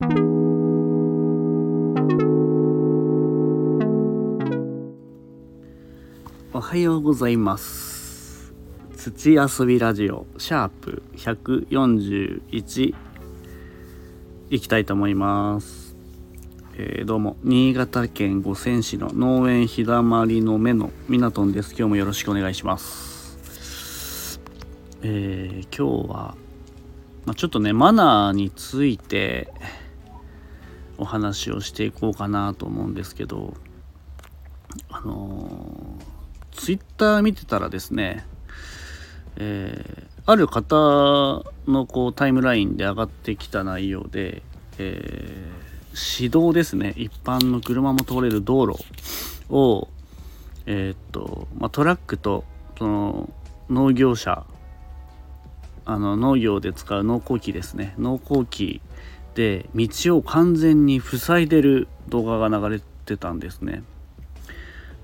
おはようございます。土遊びラジオシャープ141いきたいと思います、えーどうも新潟県五泉市の農園ひだまりの目のみなとんです。今日もよろしくお願いします。えー今日は、まあ、ちょっとねマナーについてお話をしていこうかなと思うんですけどあのツイッター見てたらですね、えーある方のこうタイムラインで上がってきた内容で、えー指導ですね。一般の車も通れる道路を、えーっとまあ、トラックとその農業者あの農業で使う農耕機ですね。農耕機で道を完全に塞いでる動画が流れてたんですね。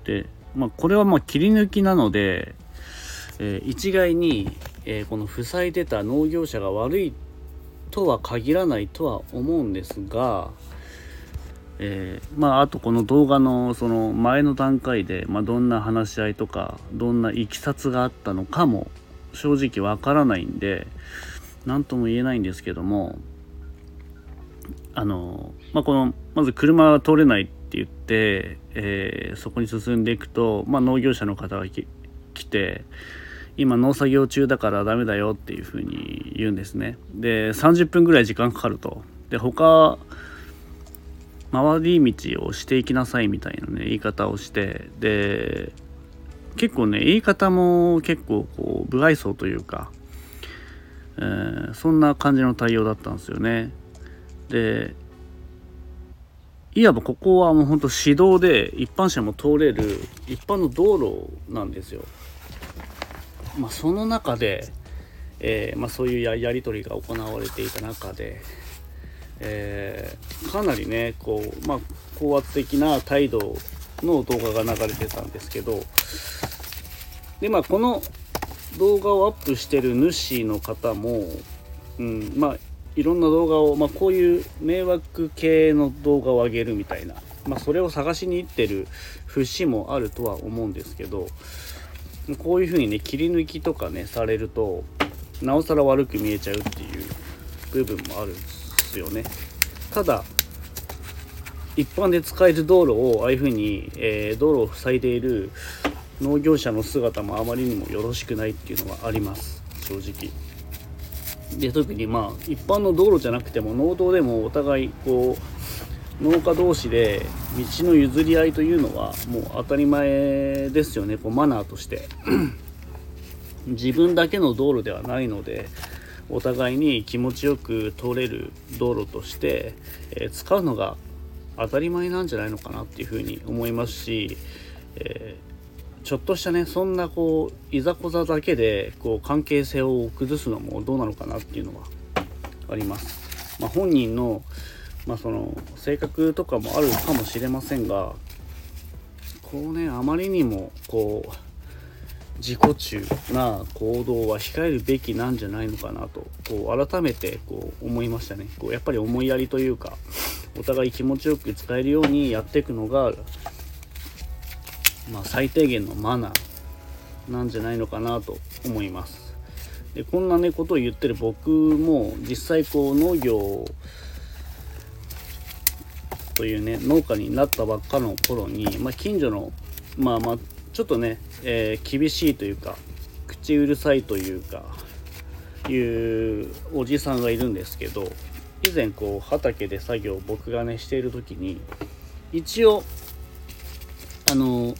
で、まあ、これはまあ切り抜きなので、えー一概に、えーこの塞いでた農業者が悪いとは限らないとは思うんですが、えーまああとこの動画のその前の段階で、まあ、どんな話し合いとかどんないきさつがあったのかも正直わからないんで何とも言えないんですけどもあの、まあ、このまず車が通れないって言って、えーそこに進んでいくと、まあ、農業者の方が来て今農作業中だからダメだよっていうふうに言うんですね。で30分ぐらい時間かかると。で他回り道をしていきなさいみたいなね言い方をしてで結構ね言い方も結構こう不愛想というか、えーそんな感じの対応だったんですよね。でいわばここはもうほんと市道で一般車も通れる一般の道路なんですよ。まあ、その中で、えーまあ、そういうややり取りが行われていた中で、えーかなりねこう、まあ、高圧的な態度の動画が流れてたんですけどでまあこの動画をアップしてる主の方も、うん、まあいろんな動画を、まあ、こういう迷惑系の動画を上げるみたいな、まあ、それを探しに行ってる節もあるとは思うんですけどこういうふうにね切り抜きとかねされるとなおさら悪く見えちゃうっていう部分もあるんですよね。ただ一般で使える道路をああいうふうに、えー道路を塞いでいる農業者の姿もあまりにもよろしくないっていうのはあります正直。で特にまあ一般の道路じゃなくても農道でもお互いこう農家同士で道の譲り合いというのはもう当たり前ですよね。こうマナーとして。自分だけの道路ではないのでお互いに気持ちよく通れる道路として、えー使うのが当たり前なんじゃないのかなっていうふうに思いますし、えーちょっとしたねそんなこういざこざだけでこう関係性を崩すのもどうなのかなっていうのはあります。まあ、本人の,、まあその性格とかもあるかもしれませんがこうねあまりにもこう自己中な行動は控えるべきなんじゃないのかなとこう改めてこう思いましたねこうやっぱり思いやりというかお互い気持ちよく使えるようにやっていくのがまあ、最低限のマナーなんじゃないのかなと思います。でこんなねことを言ってる僕も実際こう農業というね農家になったばっかの頃に、まあ、近所のまあまあちょっとね、えー厳しいというか口うるさいというかいうおじさんがいるんですけど以前こう畑で作業を僕がねしている時に一応あの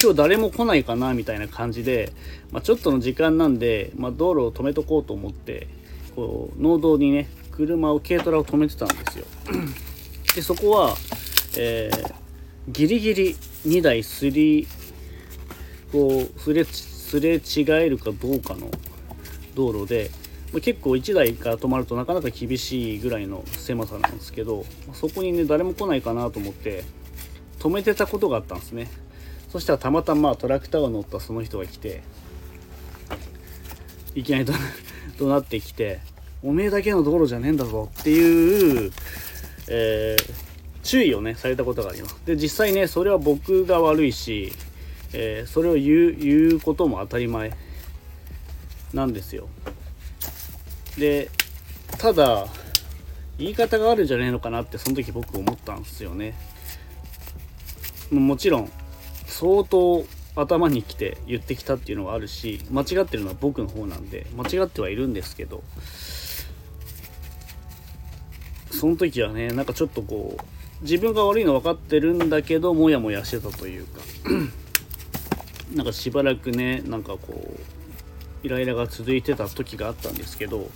今日誰も来ないかなみたいな感じで、まあ、ちょっとの時間なんで、まあ、道路を止めとこうと思ってこう農道にね車を軽トラを止めてたんですよ。でそこは、えーギリギリ2台すりこうすれすれ違えるかどうかの道路でま結構1台が止まるとなかなか厳しいぐらいの狭さなんですけどそこにね誰も来ないかなと思って止めてたことがあったんですね。そしたらたまたまトラクターが乗ったその人が来ていきなり怒怒鳴ってきて「おめえだけの道路じゃねえんだぞ」っていうえー、注意をねされたことがあります。で実際ねそれは僕が悪いし、えー、それを言う言うことも当たり前なんですよ。でただ言い方があるんじゃねえのかなってその時僕思ったんですよね。もちろん相当頭にきて言ってきたっていうのはあるし間違ってるのは僕の方なんで間違ってはいるんですけどその時はねなんかちょっとこう自分が悪いの分かってるんだけどモヤモヤしてたというか なんかしばらくねなんかこうイライラが続いてた時があったんですけど、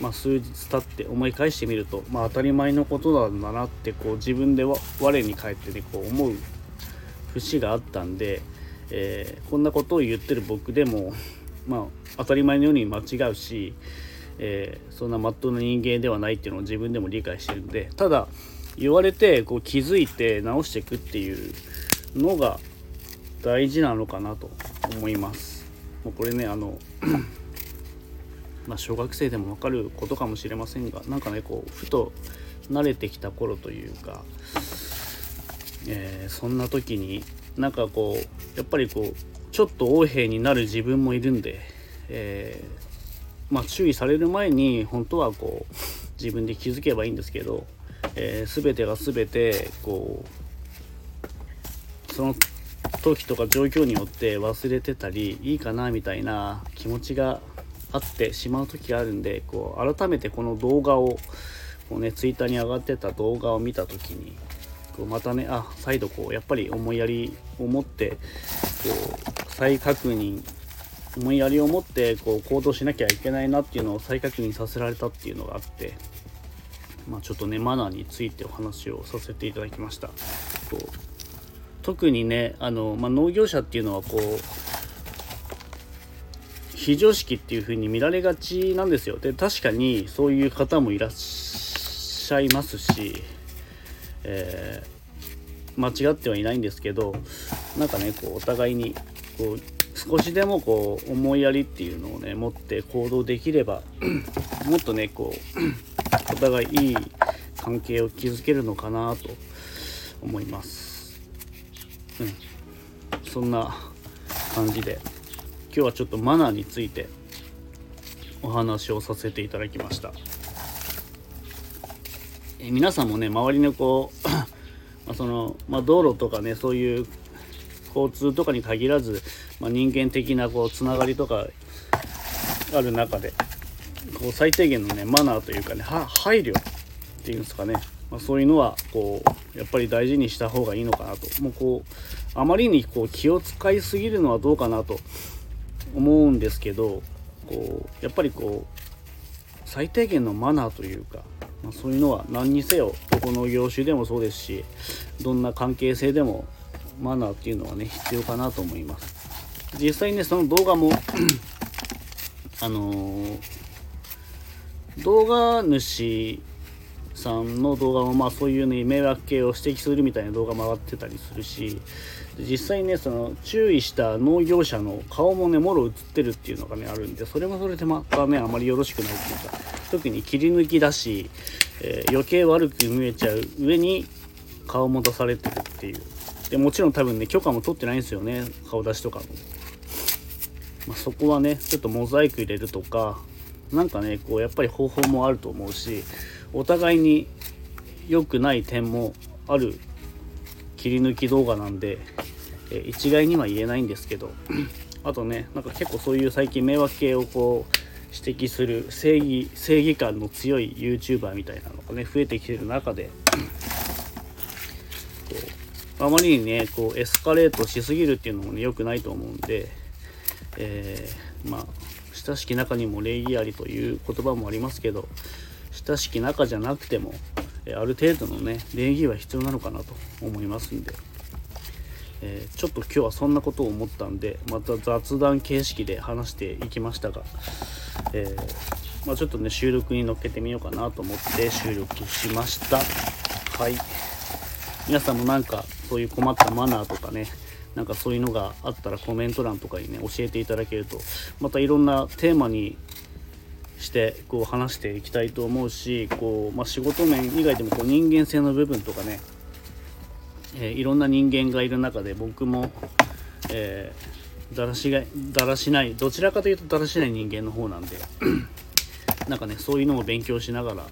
まあ、数日経って思い返してみると、まあ、当たり前のことなんだなってこう自分で我に返ってねこう思う節があったんで、えー、こんなことを言ってる僕でも、まあ、当たり前のように間違うし、えー、そんなまっとうな人間ではないっていうのを自分でも理解してるんでただ言われてこう気づいて直していくっていうのが大事なのかなと思います。もうこれねあの まあ小学生でも分かることかもしれませんがなんかねこうふと慣れてきた頃というか、えー、そんな時になんかこうやっぱりこうちょっと横柄になる自分もいるんで、えー、まあ、注意される前に本当はこう自分で気づけばいいんですけど、えー、全てが全てこうその時とか状況によって忘れてたりいいかなみたいな気持ちがあってしまう時があるんでこう改めてこの動画をこうねツイッターに上がってた動画を見た時にこうまたねあ再度こうやっぱり思いやりを持ってこう再確認思いやりを持ってこう行動しなきゃいけないなっていうのを再確認させられたっていうのがあって、まあ、ちょっとねマナーについてお話をさせていただきました。こう特にねあの、まあ、農業者っていうのはこう非常識っていう風に見られがちなんですよで確かにそういう方もいらっしゃいますし、えー、間違ってはいないんですけどなんかねこうお互いにこう少しでもこう思いやりっていうのをね持って行動できれば もっとねこう お互いいい関係を築けるのかなと思います。うん、そんな感じで今日はちょっとマナーについてお話をさせていただきました。え皆さんもね周りのこう まその、まあ、道路とかねそういう交通とかに限らず、まあ、人間的なこうつながりとかある中でこう最低限のねマナーというかね配慮っていうんですかね、まあ、そういうのはこうやっぱり大事にした方がいいのかなと。もうこうあまりにこう気を使いすぎるのはどうかなと思うんですけどこうやっぱりこう最低限のマナーというか、まあ、そういうのは何にせよどこの業種でもそうですしどんな関係性でもマナーっていうのはね必要かなと思います。実際ねその動画も あのー、動画主さんの動画もまあそういうね迷惑系を指摘するみたいな動画回ってたりするし実際ねその注意した農業者の顔もねもろ映ってるっていうのがねあるんでそれもそれでまたねあまりよろしくないっていうか特に切り抜きだし、えー、余計悪く見えちゃう。上に顔も出されてるっていう。でもちろん多分ね許可も取ってないんですよね。顔出しとかも、まあ、そこはねちょっとモザイク入れるとかなんかねこうやっぱり方法もあると思うしお互いに良くない点もある。切り抜き動画なんで、え一概には言えないんですけど。あとねなんか結構そういう最近迷惑系をこう指摘する正義正義感の強い YouTuber みたいなのがね増えてきてる中であまりにねこうエスカレートしすぎるっていうのもね良くないと思うんで、えー、まあ親しき中にも礼儀ありという言葉もありますけど親しき仲じゃなくてもある程度のね礼儀は必要なのかなと思いますんで、えー、ちょっと今日はそんなことを思ったんでまた雑談形式で話していきましたが、えー、まあ、ちょっとね収録に乗っけてみようかなと思って収録しました。はい。皆さんもなんかそういう困ったマナーとかねなんかそういうのがあったらコメント欄とかにね教えていただけるとまたいろんなテーマにしてこう話していきたいと思うしこう、まあ、仕事面以外でもこう人間性の部分とかね、えー、いろんな人間がいる中で僕も、えー、だらしがだらしないどちらかというとだらしない人間の方なんで なんかねそういうのも勉強しながら、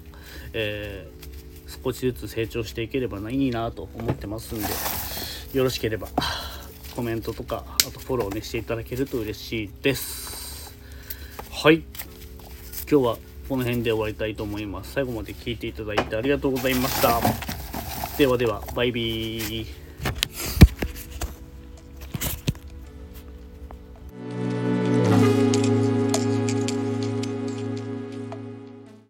えー、少しずつ成長していければいいなと思ってますんでよろしければコメントとかあとフォローねしていただけると嬉しいです。はい。今日はこの辺で終わりたいと思います。最後まで聞いていただいてありがとうございました。ではではバイビー。